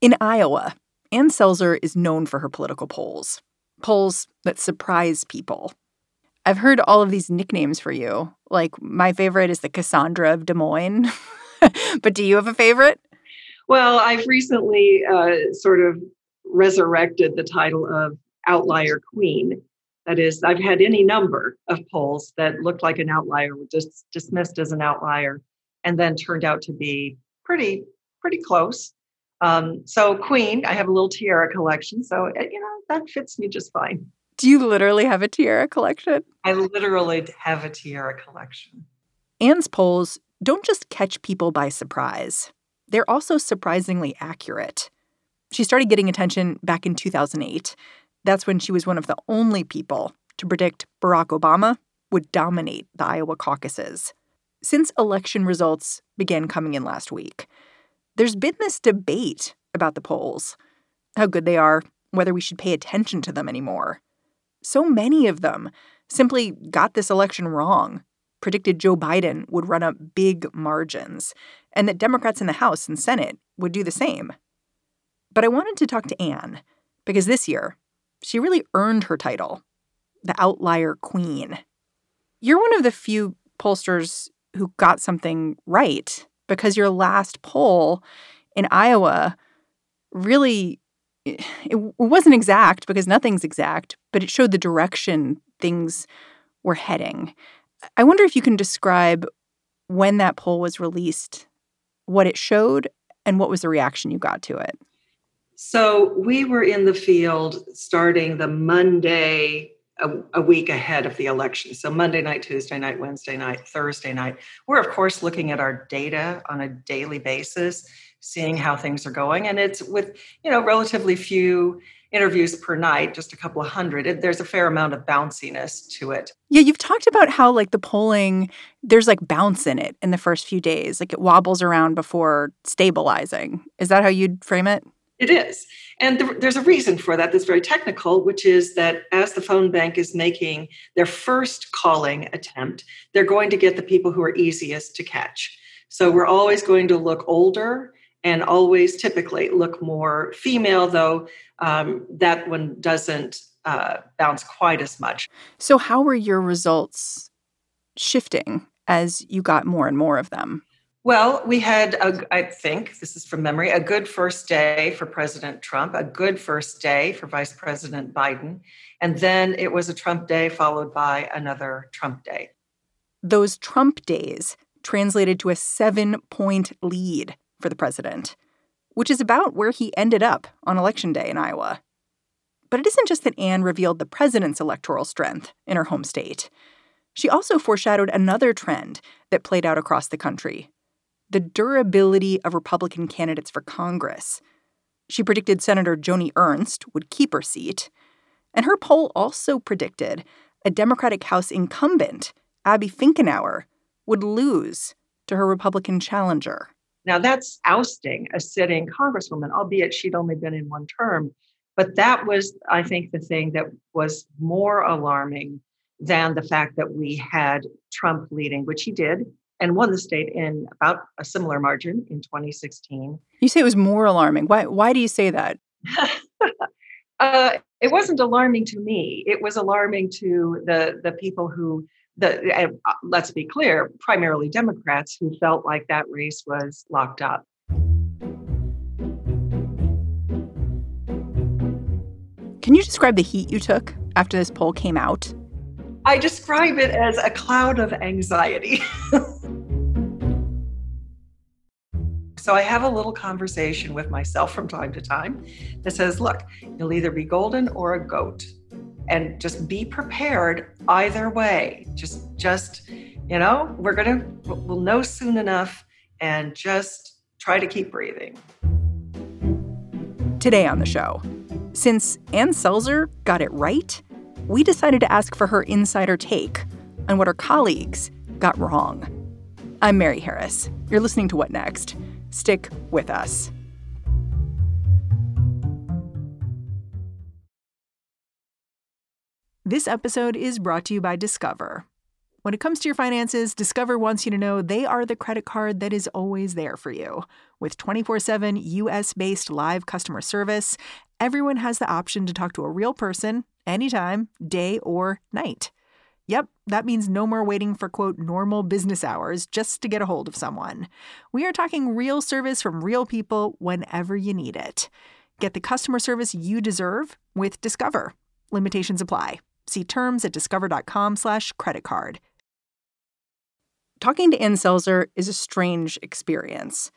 In Iowa, Ann Selzer is known for her political polls, polls that surprise people. I've heard all of these nicknames for you. Like, my favorite is the Cassandra of Des Moines. but do you have a favorite? Well, I've recently uh, sort of resurrected the title of Outlier Queen. That is, I've had any number of polls that looked like an outlier, were just dismissed as an outlier, and then turned out to be pretty, pretty close. Um, so, Queen, I have a little tiara collection, so uh, you know that fits me just fine. Do you literally have a tiara collection? I literally have a tiara collection. Ann's polls don't just catch people by surprise, they're also surprisingly accurate. She started getting attention back in 2008. That's when she was one of the only people to predict Barack Obama would dominate the Iowa caucuses. Since election results began coming in last week, there's been this debate about the polls how good they are, whether we should pay attention to them anymore. So many of them simply got this election wrong, predicted Joe Biden would run up big margins, and that Democrats in the House and Senate would do the same. But I wanted to talk to Ann because this year, she really earned her title, the outlier queen. You're one of the few pollsters who got something right because your last poll in Iowa really eh, it wasn't exact because nothing's exact, but it showed the direction things were heading. I wonder if you can describe when that poll was released, what it showed, and what was the reaction you got to it. So we were in the field starting the Monday a, a, week ahead of the election. So Monday night, Tuesday night, Wednesday night, Thursday night. We're, of course, looking at our data on a daily basis, seeing how things are going. And it's with, you know, relatively few interviews per night, just a couple of hundred. There's a fair amount of bounciness to it. Yeah, you've talked about how, like, the polling, there's like bounce in it in the first few days. Like, it wobbles around before stabilizing. Is that how you'd frame it? It is. And th- there's a reason for that that's very technical, which is that as the phone bank is making their first calling attempt, they're going to get the people who are easiest to catch. So we're always going to look older and always typically look more female, though um, that one doesn't uh, bounce quite as much. So, how were your results shifting as you got more and more of them? Well, we had, a, I think, this is from memory, a good first day for President Trump, a good first day for Vice President Biden. And then it was a Trump day followed by another Trump day. Those Trump days translated to a seven point lead for the president, which is about where he ended up on Election Day in Iowa. But it isn't just that Ann revealed the president's electoral strength in her home state. She also foreshadowed another trend that played out across the country the durability of Republican candidates for Congress. She predicted Senator Joni Ernst would keep her seat. And her poll also predicted a Democratic House incumbent, Abby Finkenauer, would lose to her Republican challenger. Now, that's ousting a sitting congresswoman, albeit she'd only been in one term. But that was, I think, the thing that was more alarming than the fact that we had Trump leading, which he did and won the state in about a similar margin in 2016. You say it was more alarming. Why, why do you say that? uh, it wasn't alarming to me. It was alarming to the, the people who the uh, let's be clear, primarily Democrats who felt like that race was locked up. Can you describe the heat you took after this poll came out? I describe it as a cloud of anxiety. so I have a little conversation with myself from time to time that says, look, you'll either be golden or a goat. And just be prepared either way. Just just, you know, we're gonna we'll know soon enough and just try to keep breathing. Today on the show, since Ann Selzer got it right, we decided to ask for her insider take on what her colleagues got wrong. I'm Mary Harris. You're listening to What Next? Stick with us. This episode is brought to you by Discover. When it comes to your finances, Discover wants you to know they are the credit card that is always there for you. With 24 7 US based live customer service, everyone has the option to talk to a real person anytime, day or night. Yep, that means no more waiting for quote normal business hours just to get a hold of someone. We are talking real service from real people whenever you need it. Get the customer service you deserve with Discover. Limitations apply. See terms at discover.com/slash credit card. Talking to Ann Selzer is a strange experience.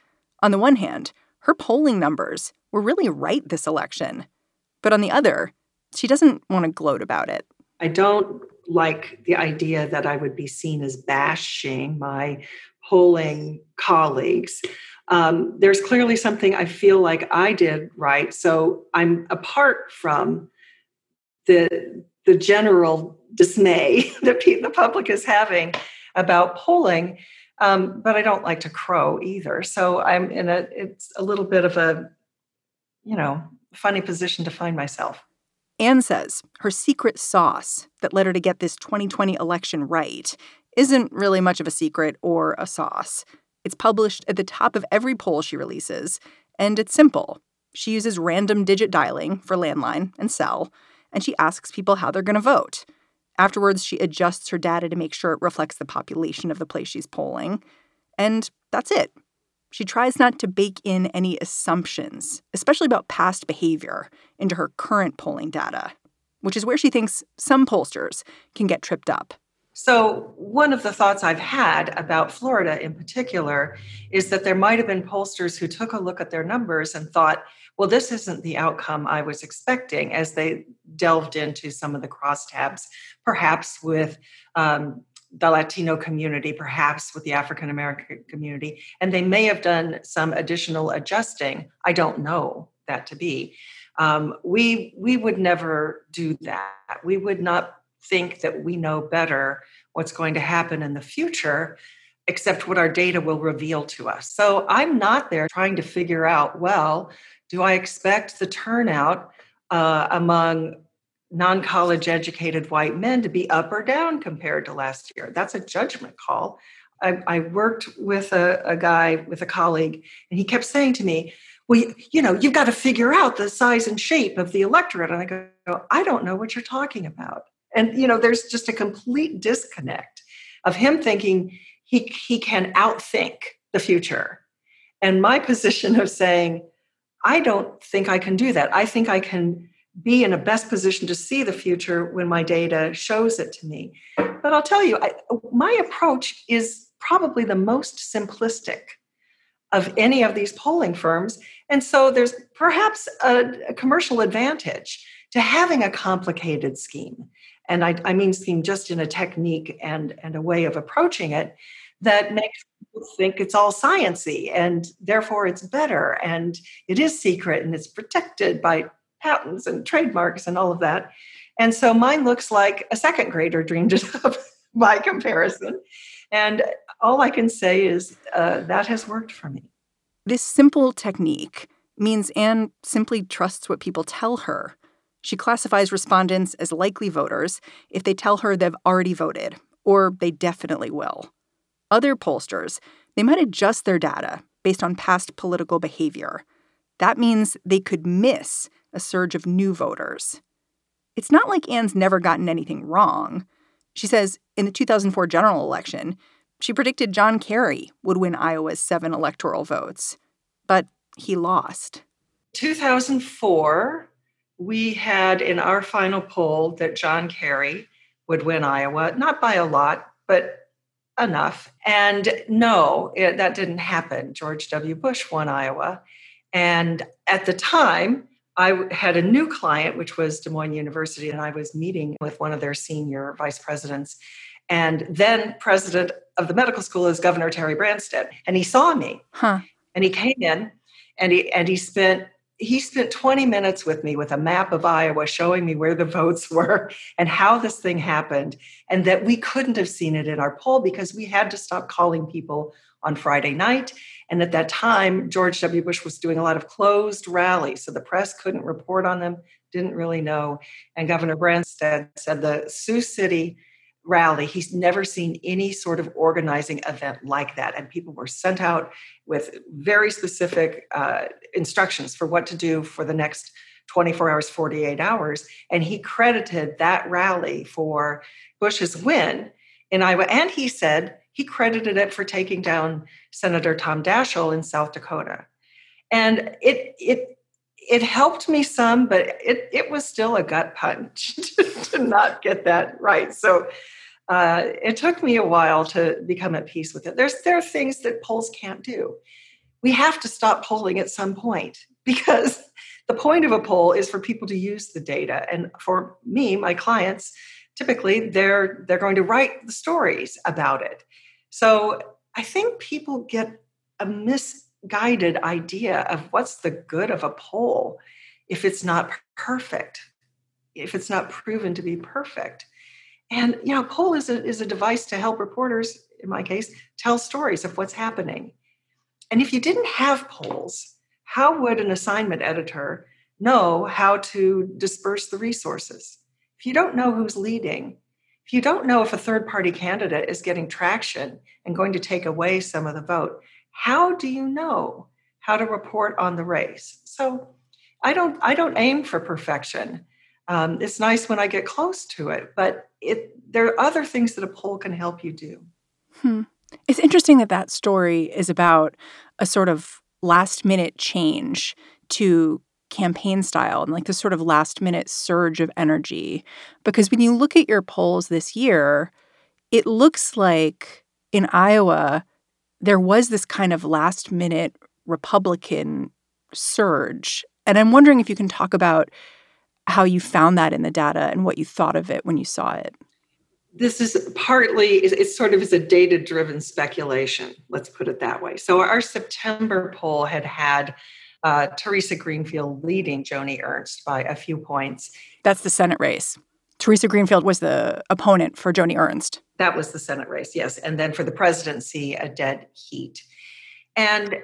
On the one hand, her polling numbers were really right this election. But on the other, she doesn't want to gloat about it. I don't like the idea that I would be seen as bashing my polling colleagues. Um, there's clearly something I feel like I did right. So I'm apart from the the general dismay that the public is having about polling. Um, but I don't like to crow either. So I'm in a it's a little bit of a you know funny position to find myself. Ann says her secret sauce that led her to get this 2020 election right isn't really much of a secret or a sauce. It's published at the top of every poll she releases, and it's simple. She uses random digit dialing for landline and cell, and she asks people how they're going to vote. Afterwards, she adjusts her data to make sure it reflects the population of the place she's polling. And that's it. She tries not to bake in any assumptions, especially about past behavior, into her current polling data, which is where she thinks some pollsters can get tripped up. So, one of the thoughts I've had about Florida in particular is that there might have been pollsters who took a look at their numbers and thought, well, this isn't the outcome I was expecting as they delved into some of the crosstabs, perhaps with um, the Latino community, perhaps with the African American community, and they may have done some additional adjusting. I don't know that to be. Um, we we would never do that. We would not think that we know better what's going to happen in the future except what our data will reveal to us. So I'm not there trying to figure out, well, do I expect the turnout uh, among non college educated white men to be up or down compared to last year. That's a judgment call. I, I worked with a, a, guy, with a colleague, and he kept saying to me, Well, you, know, you've got to figure out the size and shape of the electorate. And I go, I don't know what you're talking about. And, you know, there's just a complete disconnect of him thinking he, he can outthink the future. And my position of saying, I don't think I can do that. I think I can be in a best position to see the future when my data shows it to me. But I'll tell you, I, my approach is probably the most simplistic of any of these polling firms. And so there's perhaps a, a commercial advantage to having a complicated scheme. And I, I, mean scheme just in a technique and, and a way of approaching it that makes people think it's all sciency and therefore it's better and it is secret and it's protected by patents and trademarks and all of that. And so mine looks like a second grader dreamed it up by comparison. And all I can say is uh, that has worked for me. This simple technique means Ann simply trusts what people tell her. She classifies respondents as likely voters if they tell her they've already voted, or they definitely will. Other pollsters, they might adjust their data based on past political behavior. That means they could miss a surge of new voters. It's not like Ann's never gotten anything wrong. She says in the 2004 general election, she predicted John Kerry would win Iowa's seven electoral votes, but he lost. 2004, we had in our final poll that John Kerry would win Iowa, not by a lot, but enough. And no, it, that didn't happen. George W. Bush won Iowa. And at the time, I had a new client, which was Des Moines University, and I was meeting with one of their senior vice presidents. And then president of the medical school is Governor Terry Branstad. And he saw me. Huh. And he came in and he and he spent he spent 20 minutes with me with a map of Iowa showing me where the votes were and how this thing happened, and that we couldn't have seen it in our poll because we had to stop calling people on Friday night. And at that time, George W. Bush was doing a lot of closed rallies, so the press couldn't report on them, didn't really know. And Governor Branstad said the Sioux City rally. He's never seen any sort of organizing event like that. And people were sent out with very specific uh, instructions for what to do for the next 24 hours, 48 hours. And he credited that rally for Bush's win in Iowa. And he said he credited it for taking down Senator Tom Daschle in South Dakota. And it, it, it helped me some, but it, it was still a gut punch to not get that right. So uh, it took me a while to become at peace with it. There's there are things that polls can't do. We have to stop polling at some point because the point of a poll is for people to use the data. And for me, my clients, typically they're they're going to write the stories about it. So I think people get a misguided idea of what's the good of a poll if it's not perfect, if it's not proven to be perfect. And you know, poll is a, is a device to help reporters, in my case, tell stories of what's happening. And if you didn't have polls, how would an assignment editor know how to disperse the resources? If you don't know who's leading, if you don't know if a third party candidate is getting traction and going to take away some of the vote, how do you know how to report on the race? So I don't I don't aim for perfection. Um, it's nice when I get close to it, but it there are other things that a poll can help you do. Hmm. It's interesting that that story is about a sort of last minute change to campaign style and like this sort of last minute surge of energy. Because when you look at your polls this year, it looks like in Iowa, there was this kind of last minute Republican surge. And I'm wondering if you can talk about how you found that in the data and what you thought of it when you saw it. This is partly, it's sort of is a data driven speculation, let's put it that way. So, our September poll had had uh, Theresa Greenfield leading Joni Ernst by a few points. That's the Senate race. Theresa Greenfield was the opponent for Joni Ernst. That was the Senate race, yes. And then for the presidency, a dead heat. And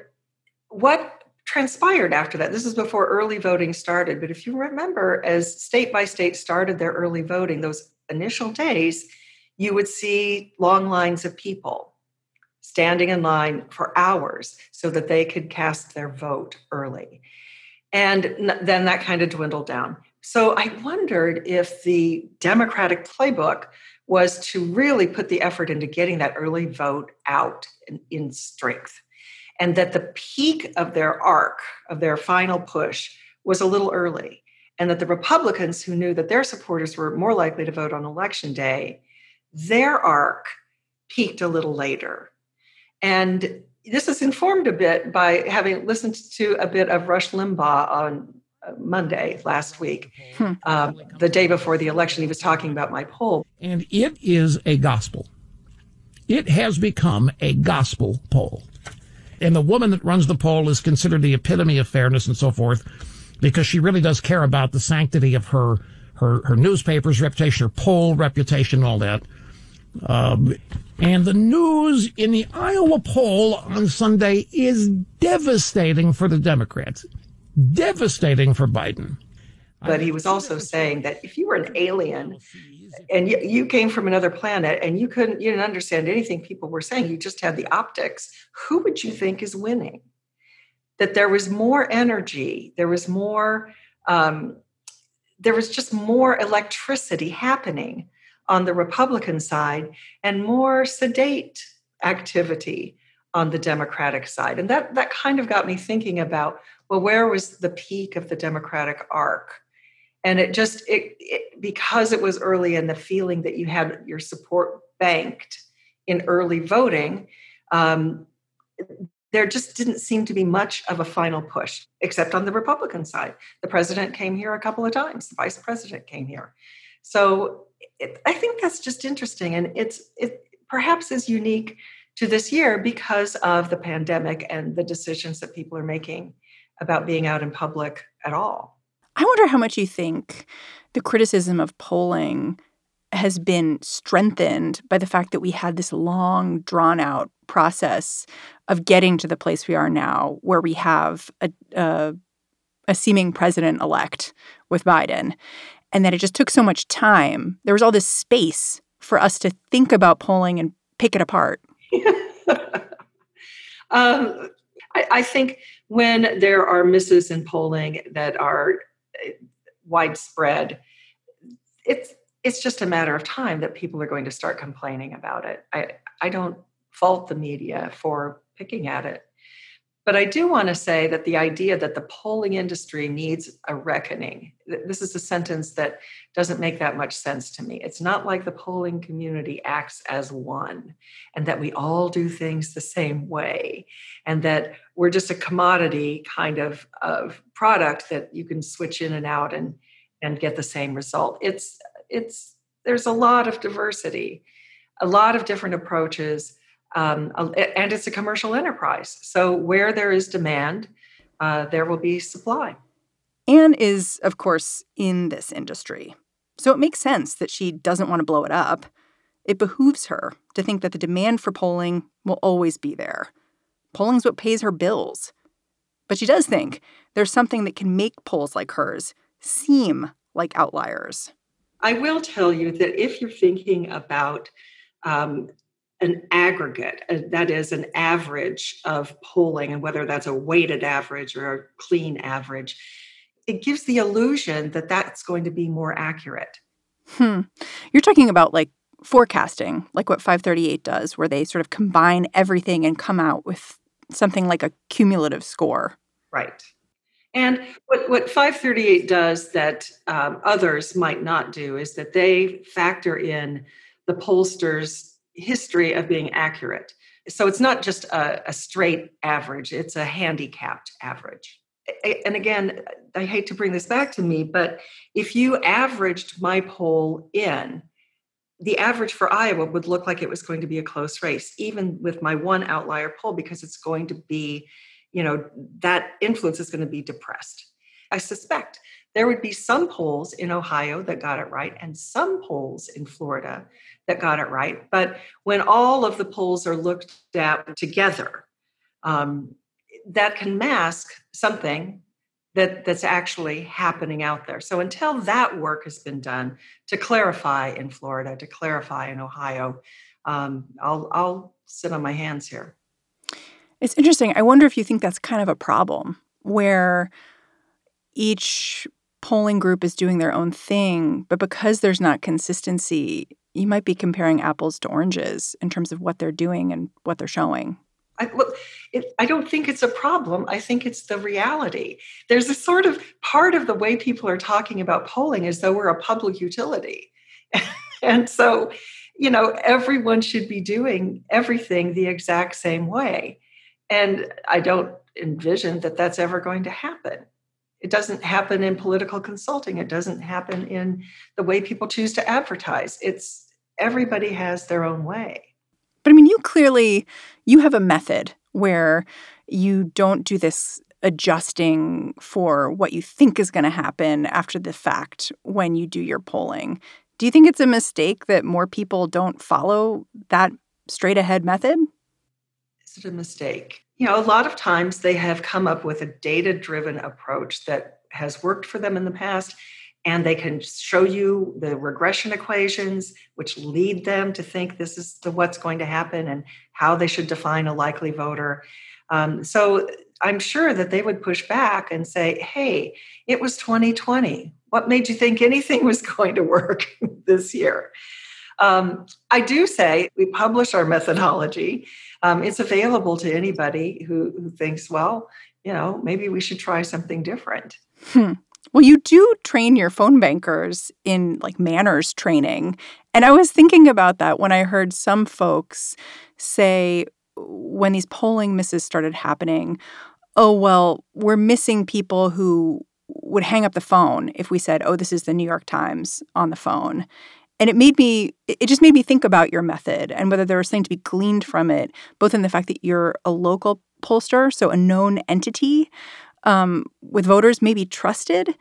what transpired after that. This is before early voting started. But if you remember, as state by state started their early voting, those initial days, you would see long lines of people standing in line for hours so that they could cast their vote early. And then that kind of dwindled down. So I wondered if the Democratic playbook was to really put the effort into getting that early vote out in, in strength and that the peak of their arc, of their final push, was a little early, and that the Republicans, who knew that their supporters were more likely to vote on election day, their arc peaked a little later. And this is informed a bit by having listened to a bit of Rush Limbaugh on uh, Monday last week, hmm. um, the day before the election. He was talking about my poll. And it is a gospel. It has become a gospel poll. And the woman that runs the poll is considered the epitome of fairness and so forth because she really does care about the sanctity of her, her, her newspaper's reputation, her poll reputation, all that. Um, and the news in the Iowa poll on Sunday is devastating for the Democrats, devastating for Biden. But he was also saying that if you were an alien and you, you came from another planet and you couldn't you didn't understand anything people were saying you just had the optics who would you think is winning that there was more energy there was more um, there was just more electricity happening on the Republican side and more sedate activity on the Democratic side. And that, that kind of got me thinking about well, where was the peak of the Democratic arc? And it just, it, it, because it was early and the feeling that you had your support banked in early voting, um, there just didn't seem to be much of a final push, except on the Republican side. The president came here a couple of times, the vice president came here. So it, I think that's just interesting. And it's, it perhaps is unique to this year because of the pandemic and the decisions that people are making about being out in public at all. I wonder how much you think the criticism of polling has been strengthened by the fact that we had this long, drawn out process of getting to the place we are now, where we have a, a, a seeming president elect with Biden, and that it just took so much time. There was all this space for us to think about polling and pick it apart. um, I, I think when there are misses in polling that are uh, widespread, it's it's just a matter of time that people are going to start complaining about it. I I don't fault the media for picking at it. But I do want to say that the idea that the polling industry needs a reckoning, this is a sentence that doesn't make that much sense to me. It's not like the polling community acts as one and that we all do things the same way and that we're just a commodity kind of, of product that you can switch in and out and, and get the same result. It's, it's, there's a lot of diversity, a lot of different approaches um, and it's a commercial enterprise. So where there is demand, uh, there will be supply. Ann is, of course, in this industry. So it makes sense that she doesn't want to blow it up. It behooves her to think that the demand for polling will always be there. Polling's what pays her bills. But she does think there's something that can make polls like hers seem like outliers. I will tell you that if you're thinking about um, an aggregate, uh, that is, an average of polling, and whether that's a weighted average or a clean average, it gives the illusion that that's going to be more accurate. Hmm. You're talking about like forecasting, like what 538 does, where they sort of combine everything and come out with something like a cumulative score. Right. And what, what 538 does that um, others might not do is that they factor in the pollsters' history of being accurate. So it's not just a, a straight average, it's a handicapped average. And again, I hate to bring this back to me, but if you averaged my poll in, the average for Iowa would look like it was going to be a close race, even with my one outlier poll, because it's going to be, you know, that influence is going to be depressed. I suspect there would be some polls in Ohio that got it right and some polls in Florida that got it right. But when all of the polls are looked at together, um, that can mask something that, that's actually happening out there. So until that work has been done to clarify in Florida, to clarify in Ohio, um, I'll, I'll sit on my hands here. It's interesting. I wonder if you think that's kind of a problem where each polling group is doing their own thing, but because there's not consistency, you might be comparing apples to oranges in terms of what they're doing and what they're showing. I, well, it, I don't think it's a problem. I think it's the reality. There's a sort of part of the way people are talking about polling as though we're a public utility. and so, you know, everyone should be doing everything the exact same way. And I don't envision that that's ever going to happen. It doesn't happen in political consulting. It doesn't happen in the way people choose to advertise. It's everybody has their own way. But I mean, you clearly you have a method where you don't do this adjusting for what you think is going to happen after the fact when you do your polling. Do you think it's a mistake that more people don't follow that straight ahead method? Is it a mistake? You know, a lot of times they have come up with a data driven approach that has worked for them in the past and they can show you the regression equations which lead them to think this is the, what's going to happen and how they should define a likely voter. Um, so i'm sure that they would push back and say hey it was 2020 what made you think anything was going to work this year Um, I do say we publish our methodology. Um, it's available to anybody who, who thinks, well, you know, maybe we should try something different. Hmm. Well, you do train your phone bankers in like manners training. And I was thinking about that when I heard some folks say when these polling misses started happening, oh, well, we're missing people who would hang up the phone if we said, oh, this is the New York Times on the phone. And it made me, it just made me think about your method and whether there was something to be gleaned from it, both in the fact that you're a local pollster, so a known entity um, with voters, maybe trusted,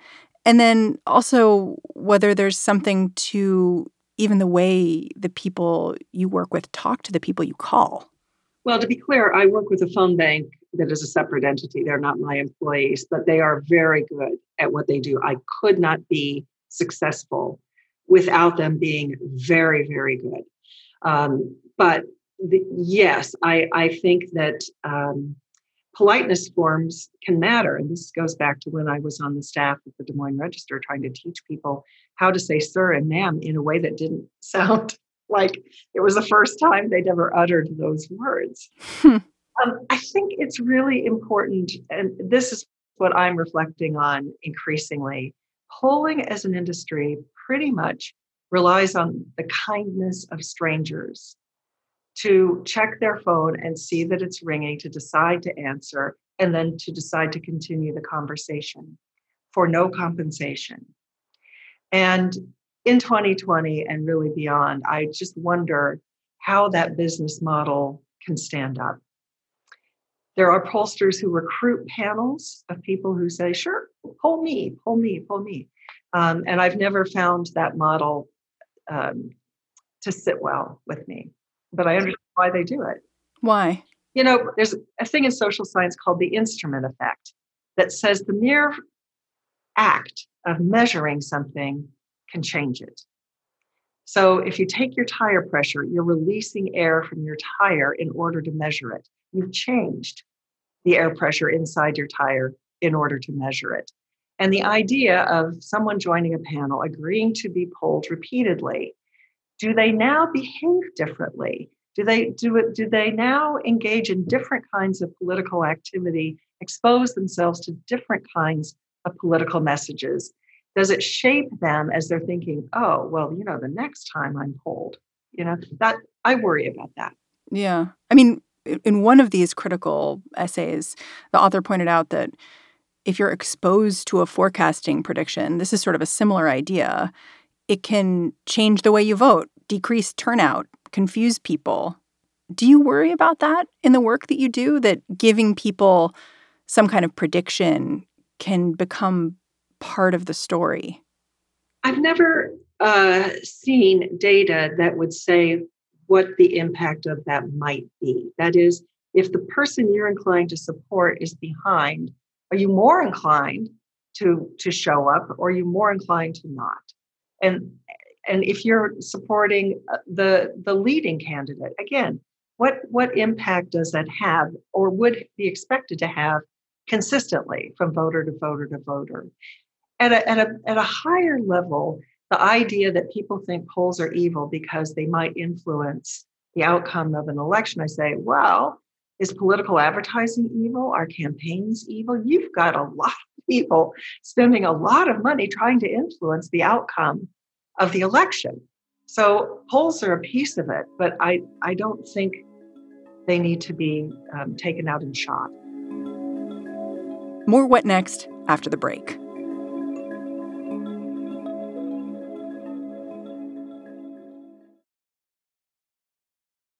and then also whether there's something to even the way the people you work with talk to the people you call. Well, to be clear, I work with a phone bank that is a separate entity. They're not my employees, but they are very good at what they do. I could not be successful without them being very, very good. Um, but the, yes, I, I think that um, politeness forms can matter. And this goes back to when I was on the staff of the Des Moines Register trying to teach people how to say sir and ma'am in a way that didn't sound like it was the first time they'd ever uttered those words. Hmm. Um, I think it's really important, and this is what I'm reflecting on increasingly. Polling as an industry pretty much relies on the kindness of strangers to check their phone and see that it's ringing, to decide to answer, and then to decide to continue the conversation for no compensation. And in 2020 and really beyond, I just wonder how that business model can stand up. There are pollsters who recruit panels of people who say, sure, poll me, poll me, poll me. Um, and I've never found that model um, to sit well with me, but I understand why they do it. Why? You know, there's a thing in social science called the instrument effect that says the mere act of measuring something can change it. So if you take your tire pressure, you're releasing air from your tire in order to measure it. You've changed the air pressure inside your tire in order to measure it. And the idea of someone joining a panel agreeing to be polled repeatedly, do they now behave differently? Do they do it? Do they now engage in different kinds of political activity, expose themselves to different kinds of political messages? does it shape them as they're thinking oh well you know the next time i'm polled you know that i worry about that yeah i mean in one of these critical essays the author pointed out that if you're exposed to a forecasting prediction this is sort of a similar idea it can change the way you vote decrease turnout confuse people do you worry about that in the work that you do that giving people some kind of prediction can become part of the story? I've never uh, seen data that would say what the impact of that might be. That is, if the person you're inclined to support is behind, are you more inclined to to show up, or are you more inclined to not? And and if you're supporting uh, the the leading candidate, again, what what impact does that have, or would be expected to have consistently from voter to voter to voter? at a, at a, at a higher level, the idea that people think polls are evil because they might influence the outcome of an election, I say, well, is political advertising evil? Are campaigns evil? You've got a lot of people spending a lot of money trying to influence the outcome of the election. So polls are a piece of it, but I, I don't think they need to be um, taken out and shot. More What Next after the break.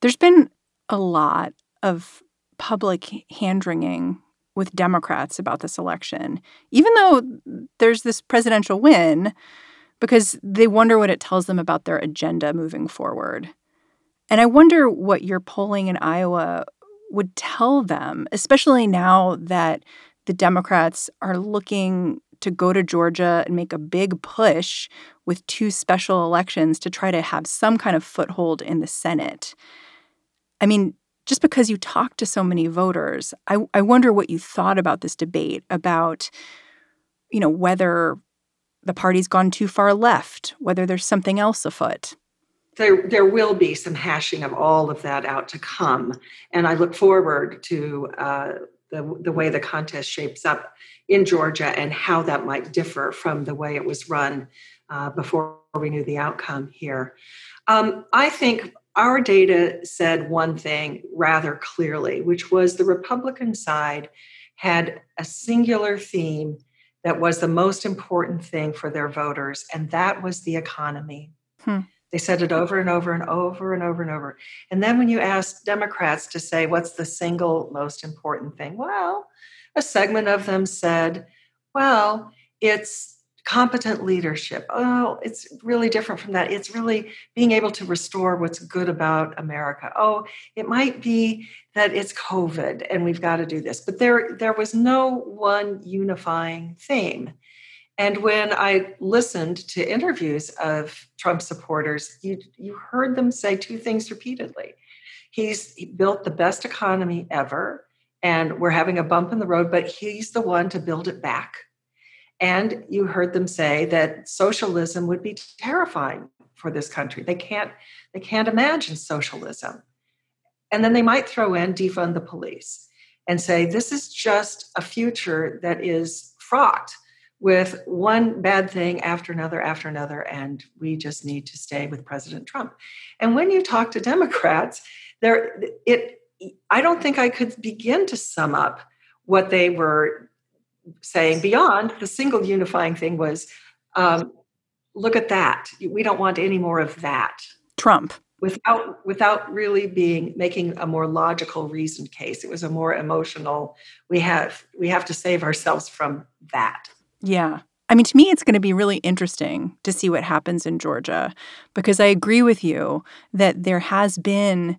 There's been a lot of public hand wringing with Democrats about this election. Even though there's this presidential win, because they wonder what it tells them about their agenda moving forward. And I wonder what your polling in Iowa would tell them, especially now that the Democrats are looking to go to Georgia and make a big push with two special elections to try to have some kind of foothold in the Senate. I mean, just because you talk to so many voters, I, I wonder what you thought about this debate about, you know, whether the party's gone too far left, whether there's something else afoot. There, there will be some hashing of all of that out to come. And I look forward to uh, the, the way the contest shapes up in Georgia and how that might differ from the way it was run uh, before we knew the outcome here. Um, I think our data said one thing rather clearly, which was the Republican side had a singular theme that was the most important thing for their voters, and that was the economy. Hmm. They said it over and over and over and over and over. And then when you ask Democrats to say, what's the single most important thing? Well, a segment of them said, well, it's competent leadership. Oh, it's really different from that. It's really being able to restore what's good about America. Oh, it might be that it's COVID and we've got to do this. But there there was no one unifying theme. And when I listened to interviews of Trump supporters, you you heard them say two things repeatedly. He's he built the best economy ever and we're having a bump in the road, but he's the one to build it back and you heard them say that socialism would be terrifying for this country. They can't they can't imagine socialism. And then they might throw in defund the police and say this is just a future that is fraught with one bad thing after another after another and we just need to stay with President Trump. And when you talk to Democrats, there it I don't think I could begin to sum up what they were saying beyond the single unifying thing was um, look at that. We don't want any more of that. Trump. Without without really being making a more logical reasoned case. It was a more emotional we have we have to save ourselves from that. Yeah. I mean, to me, it's going to be really interesting to see what happens in Georgia because I agree with you that there has been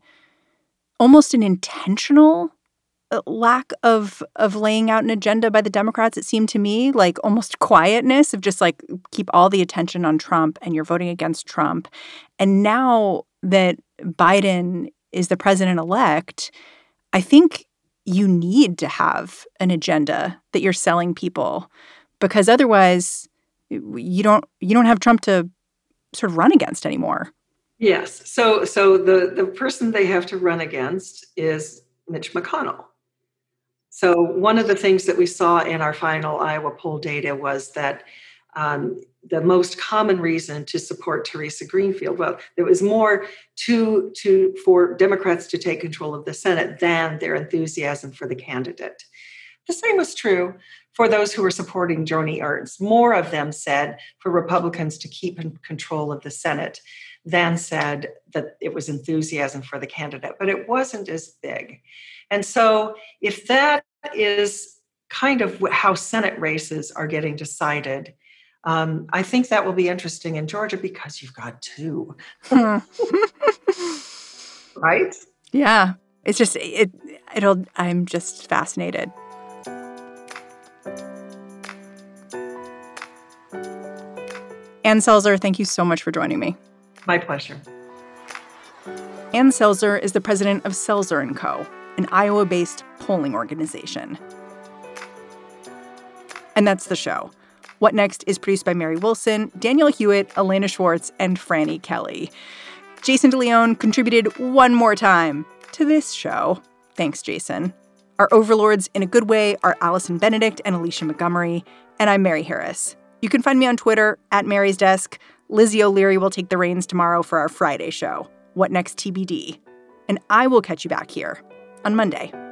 almost an intentional lack of of laying out an agenda by the Democrats. It seemed to me like almost quietness of just like keep all the attention on Trump and you're voting against Trump. And now that Biden is the president elect, I think you need to have an agenda that you're selling people because otherwise you don't you don't have Trump to sort of run against anymore. Yes. So so the the person they have to run against is Mitch McConnell. So, one of the things that we saw in our final Iowa poll data was that um, the most common reason to support Theresa Greenfield, well, there was more to, to for Democrats to take control of the Senate than their enthusiasm for the candidate. The same was true for those who were supporting Joni Ernst. More of them said for Republicans to keep in control of the Senate than said that it was enthusiasm for the candidate, but it wasn't as big. And so, if that is kind of how Senate races are getting decided. Um, I think that will be interesting in Georgia because you've got two. Hmm. right? Yeah. It's just it it'll I'm just fascinated. Ann Selzer, thank you so much for joining me. My pleasure. Ann Selzer is the president of Selzer & Co., an Iowa-based polling organization. And that's the show. What Next is produced by Mary Wilson, Daniel Hewitt, Elena Schwartz, and Frannie Kelley. Jason DeLeon contributed one more time to this show. Thanks, Jason. Our overlords, in a good way, are Allison Benedikt and Alicia Montgomery, and I'm Mary Harris. You can find me on Twitter at Mary's Desk. Lizzie O'Leary will take the reins tomorrow for our Friday show, What Next TBD. And I will catch you back here on Monday.